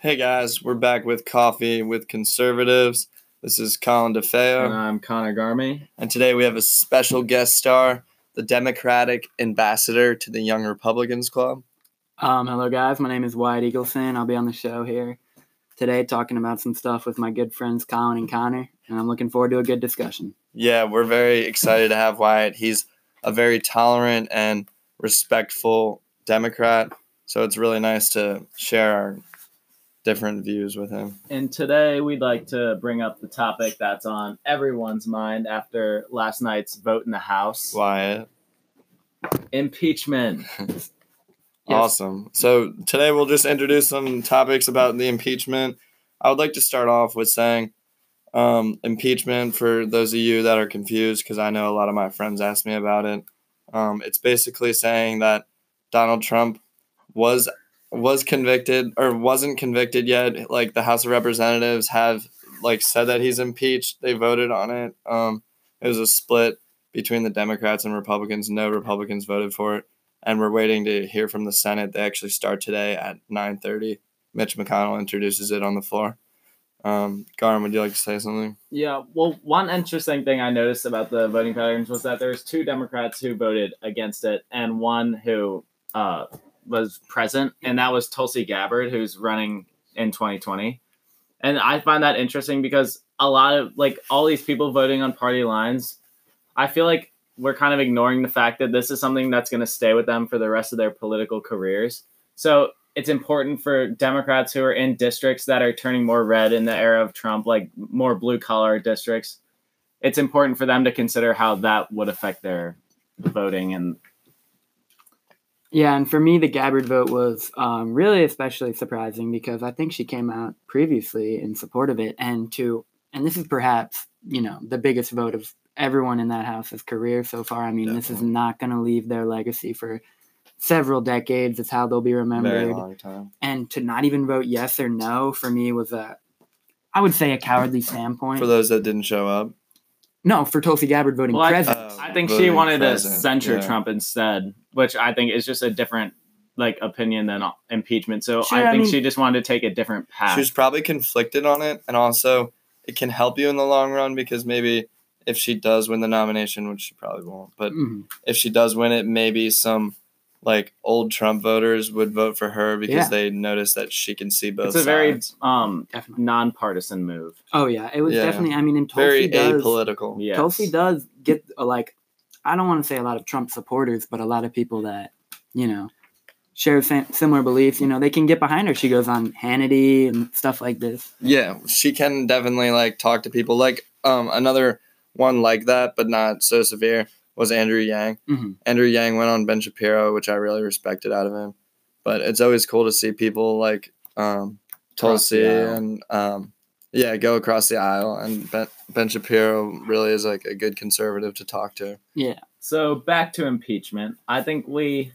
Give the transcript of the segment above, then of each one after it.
Hey guys, we're back with Coffee with Conservatives. This is Colin DeFeo. And I'm Connor Garmy. and today we have a special guest star, the Democratic ambassador to the Young Republicans Club. Um, hello guys, my name is Wyatt Eagleson. I'll be on the show here today talking about some stuff with my good friends Colin and Connor, and I'm looking forward to a good discussion. Yeah, we're very excited to have Wyatt. He's a very tolerant and respectful Democrat, so it's really nice to share our different views with him. And today we'd like to bring up the topic that's on everyone's mind after last night's vote in the House Wyatt. impeachment. Awesome. So today we'll just introduce some topics about the impeachment. I would like to start off with saying um, impeachment for those of you that are confused, because I know a lot of my friends asked me about it. Um, it's basically saying that Donald Trump was was convicted or wasn't convicted yet. Like the House of Representatives have like said that he's impeached. They voted on it. Um, it was a split between the Democrats and Republicans. No Republicans voted for it and we're waiting to hear from the Senate. They actually start today at nine thirty. Mitch McConnell introduces it on the floor. Um, Garm, would you like to say something? Yeah, well, one interesting thing I noticed about the voting patterns was that there's two Democrats who voted against it and one who uh, was present, and that was Tulsi Gabbard, who's running in 2020. And I find that interesting because a lot of like all these people voting on party lines, I feel like we're kind of ignoring the fact that this is something that's going to stay with them for the rest of their political careers. So it's important for Democrats who are in districts that are turning more red in the era of Trump, like more blue collar districts. It's important for them to consider how that would affect their voting and Yeah, and for me, the Gabbard vote was um, really especially surprising because I think she came out previously in support of it, and to and this is perhaps you know the biggest vote of everyone in that house's career so far. I mean, this is not going to leave their legacy for several decades. It's how they'll be Very remembered. long time. and to not even vote yes or no for me was a I would say a cowardly standpoint. For those that didn't show up, no, for Tulsi Gabbard voting Well, I- president. Uh, I think she wanted president, to censure yeah. Trump instead, which I think is just a different like opinion than impeachment. So Sure, I I think mean- she just wanted to take a different path. she was probably conflicted on it, and also it can help you in the long run because maybe if she does win the nomination, which she probably won't, but Mhm. if she does win it, maybe some like old Trump voters would vote for her because Yeah. they notice that she can see both it's a very um Definitely. nonpartisan move. Oh yeah, it was Yeah. definitely. I mean, and very Tulsi does. apolitical. Yes. Tulsi does get like, I don't want to say a lot of Trump supporters, but a lot of people that you know share sa- similar beliefs. You know, they can get behind her. She goes on Hannity and stuff like this. Yeah, she can definitely like talk to people. Like um another one like that, but not so severe, was Andrew Yang. Mhm. Andrew Yang went on Ben Shapiro, which I really respected out of him. But it's always cool to see people like um Across the Tulsi and um yeah, go across the aisle and Ben, ben Shapiro really is like a good conservative to talk to. Yeah, So back to impeachment. I think we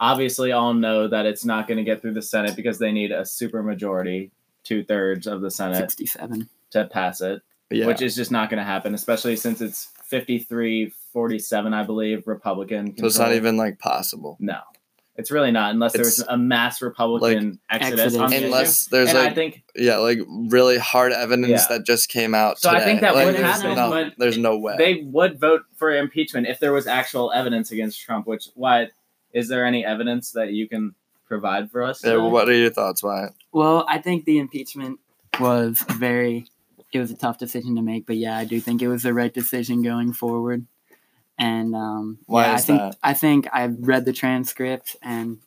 obviously all know that it's not going to get through the Senate because they need a supermajority, two thirds of the Senate sixty-seven. to pass it, yeah. which is just not going to happen, especially since it's 53 47, I believe, Republican. so it's not even like possible. No. It's really not, unless there's a mass Republican exodus, on Exodus. Unless issue. there's and I like think yeah, like really hard evidence Yeah. that just came out. So I think that Like, would there's happen, no- but there's no way. they would vote for impeachment if there was actual evidence against Trump. Which why is there any evidence that you can provide for us? Yeah, today? what are your thoughts, Wyatt? Well, I think the impeachment was very it was a tough decision to make, but yeah, I do think it was the right decision going forward. And um, Why yeah, I think that? I think I read the transcript, and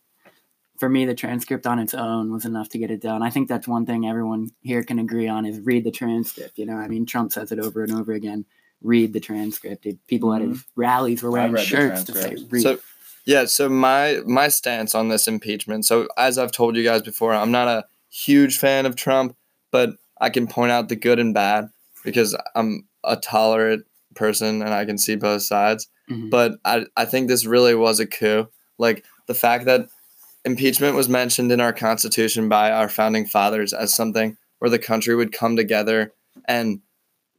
for me, the transcript on its own was enough to get it done. I think that's one thing everyone here can agree on is read the transcript. You know, I mean, Trump says it over and over again. Read the transcript. People at his rallies were wearing shirts to say read. So yeah, so my my stance on this impeachment. So as I've told you guys before, I'm not a huge fan of Trump, but I can point out the good and bad because I'm a tolerant person and I can see both sides. Mhm. But I I think this really was a coup. Like the fact that impeachment was mentioned in our constitution by our founding fathers as something where the country would come together and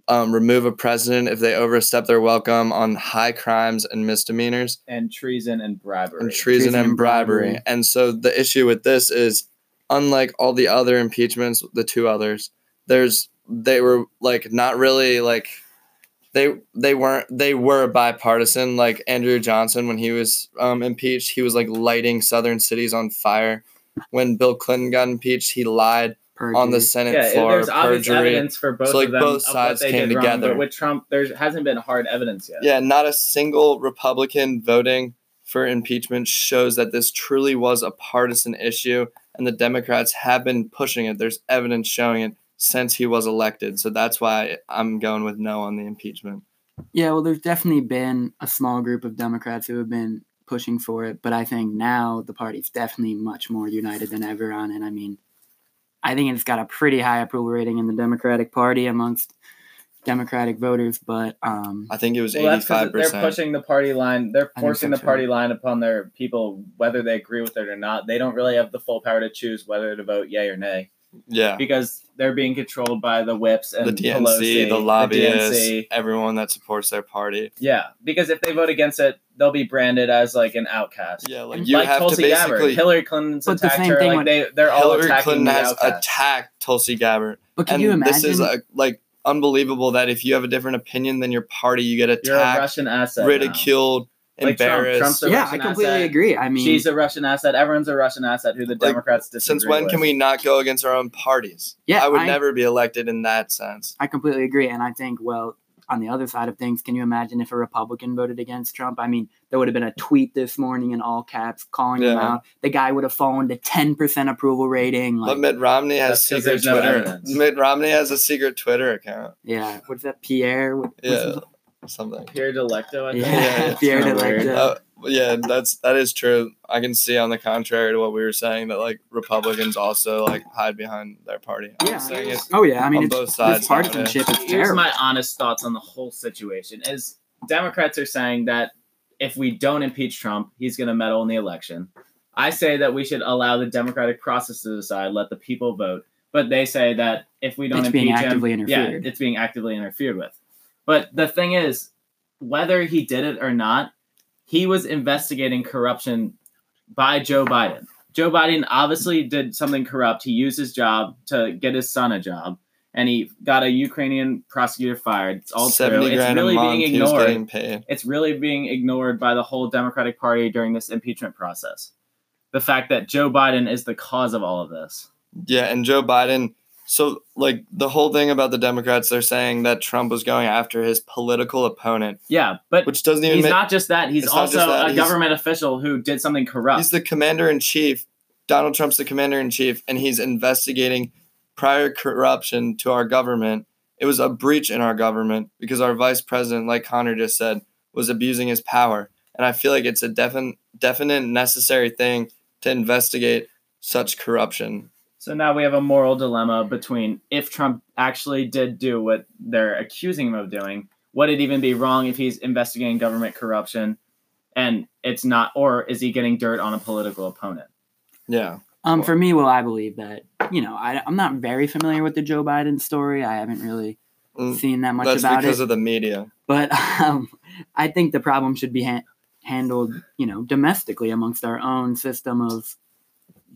um, remove a president if they overstep their welcome on high crimes and misdemeanors and treason and bribery. and treason, Treason and and bribery. bribery. And so the issue with this is unlike all the other impeachments, the two others, there's they were like not really like they they weren't they were bipartisan. Like Andrew Johnson when he was um, impeached, he was like lighting southern cities on fire. When Bill Clinton got impeached, he lied on the Senate Yeah, floor. there's obvious perjury. evidence for both So, like, of them. both of sides what they came did wrong, together. but with Trump, there hasn't been hard evidence yet. Yeah, not a single Republican voting for impeachment shows that this truly was a partisan issue, and the Democrats have been pushing it. There's evidence showing it since he was elected. So that's why I'm going with no on the impeachment. Yeah, well, there's definitely been a small group of Democrats who have been pushing for it, but I think now the party's definitely much more united than ever on it. I mean, I think it's got a pretty high approval rating in the Democratic Party amongst Democratic voters, but um, I think it was Well, 85%. they're pushing the party line. They're forcing so, the too. party line upon their people, whether they agree with it or not. They don't really have the full power to choose whether to vote yay or nay yeah. because they're being controlled by the whips and The DNC, Pelosi, the lobbyists, DNC. everyone that supports their party. Yeah, because if they vote against it, they'll be branded as like an outcast. Yeah, like you like have Tulsi to Gabbard, basically. Hillary Clinton's But the attacked same her. thing Like they, they're all Hillary attacking Clinton the has outcast. attacked Tulsi Gabbard. but can and you imagine? this is uh like unbelievable that if you have a different opinion than your party, you get You're a attacked, Russian asset. now. Ridiculed, Like Trump. embarrassed. Trump's a yeah, I completely asset. agree. I mean, She's a Russian asset. Everyone's a Russian asset who the Democrats disagree Since when with. can we not go against our own parties? Yeah, I would I- never be elected in that sense. I completely agree. And I think, well, on the other side of things, can you imagine if a Republican voted against Trump? I mean, there would have been a tweet this morning in all caps calling him Yeah. out. The guy would have fallen to 10% approval rating. But Like, Mitt Romney has That's 'cause secret there's no Twitter. evidence. Mitt Romney has a secret Twitter account. yeah, what's that, Pierre? What- what's Yeah, his- something. Pierre Delecto, I think. Yeah, It's Pierre Delecto. Yeah. Uh, yeah, that's that is true. I can see on the contrary to what we were saying that like Republicans also like hide behind their party. I'm Yeah. saying Oh, yeah. I mean, on it's, both sides. this partisanship is Here's my honest thoughts on the whole situation: is Democrats are saying that if we don't impeach Trump, he's going to meddle in the election. I say that we should allow the democratic process to decide, let the people vote. But they say that if we don't It's impeach being him, actively yeah, it's being actively interfered with. But the thing is, whether he did it or not, he was investigating corruption by Joe Biden. Joe Biden obviously did something corrupt. He used his job to get his son a job, and he got a Ukrainian prosecutor fired. It's all true. It's really being ignored. It's really being ignored by the whole Democratic Party during this impeachment process. The fact that Joe Biden is the cause of all of this. Yeah, and Joe Biden. So, like the whole thing about the Democrats, they're saying that Trump was going after his political opponent, Yeah, but which doesn't even he's make. not just that. He's also that, a he's- government official who did something corrupt. he's the commander in chief. Donald Trump's the commander in chief, and he's investigating prior corruption to our government. It was a breach in our government because our vice president, like Connor just said, was abusing his power. And I feel like it's a definite, definite, necessary thing to investigate such corruption. So now we have a moral dilemma between if Trump actually did do what they're accusing him of doing, would it even be wrong if he's investigating government corruption and it's not, or is he getting dirt on a political opponent? Yeah. Um, for me, well, I believe that you know I, I'm not very familiar with the Joe Biden story. I haven't really Mm, seen that much That's about because of the media. but um, I think the problem should be ha- handled, you know, domestically amongst our own system of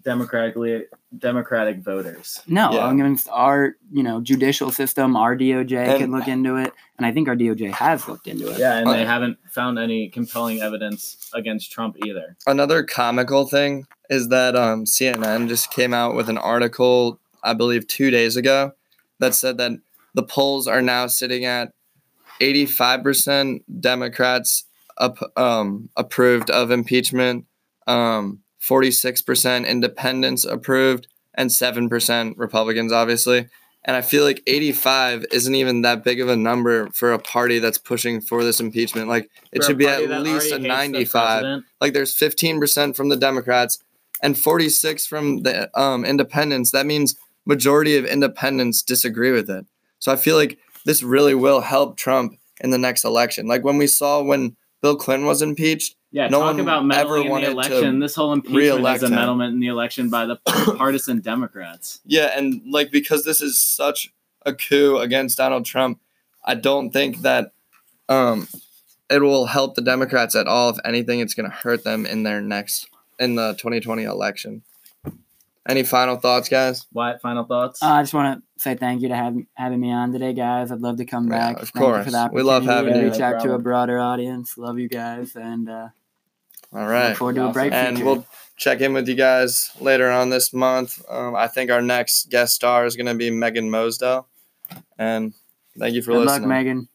Democratically, democratic voters. no Yeah. against our you know judicial system. Our DOJ And- can look into it, and I think our DOJ has looked into it. Yeah, and they Uh, haven't found any compelling evidence against Trump either. Another comical thing is that um, CNN just came out with an article, I believe, two days ago, that said that the polls are now sitting at 85% Democrats up, um, approved of impeachment, um, 46% independents approved, and 7% Republicans, obviously. And I feel like 85 isn't even that big of a number for a party that's pushing for this impeachment. Like, it For should be at least a already hates the 95 like there's 15% from the democrats and 46 from the um, independents. That means majority of independents disagree with it. So i feel like this really will help trump in the next election. Like when we saw when bill clinton was impeached Yeah, No talk about meddling in the election. This whole impeachment is a him. meddlement in the election by the partisan Democrats. yeah and like because this is such a coup against donald trump i don't think that um it will help the democrats at all if anything it's going to hurt them in their next in the 2020 election Any final thoughts, guys? Wyatt, final thoughts? Uh, I just want to say thank you to have, having me on today, guys. I'd love to come Yeah, back. of Thank you course. for the We love having to you. Reach No out to a broader audience. Love you guys, and uh, All look forward to a Awesome. bright And we'll check in with you guys later on this month. Um, I think our next guest star is going to be Megan Mosdell. And thank you for Good luck, listening. Megan.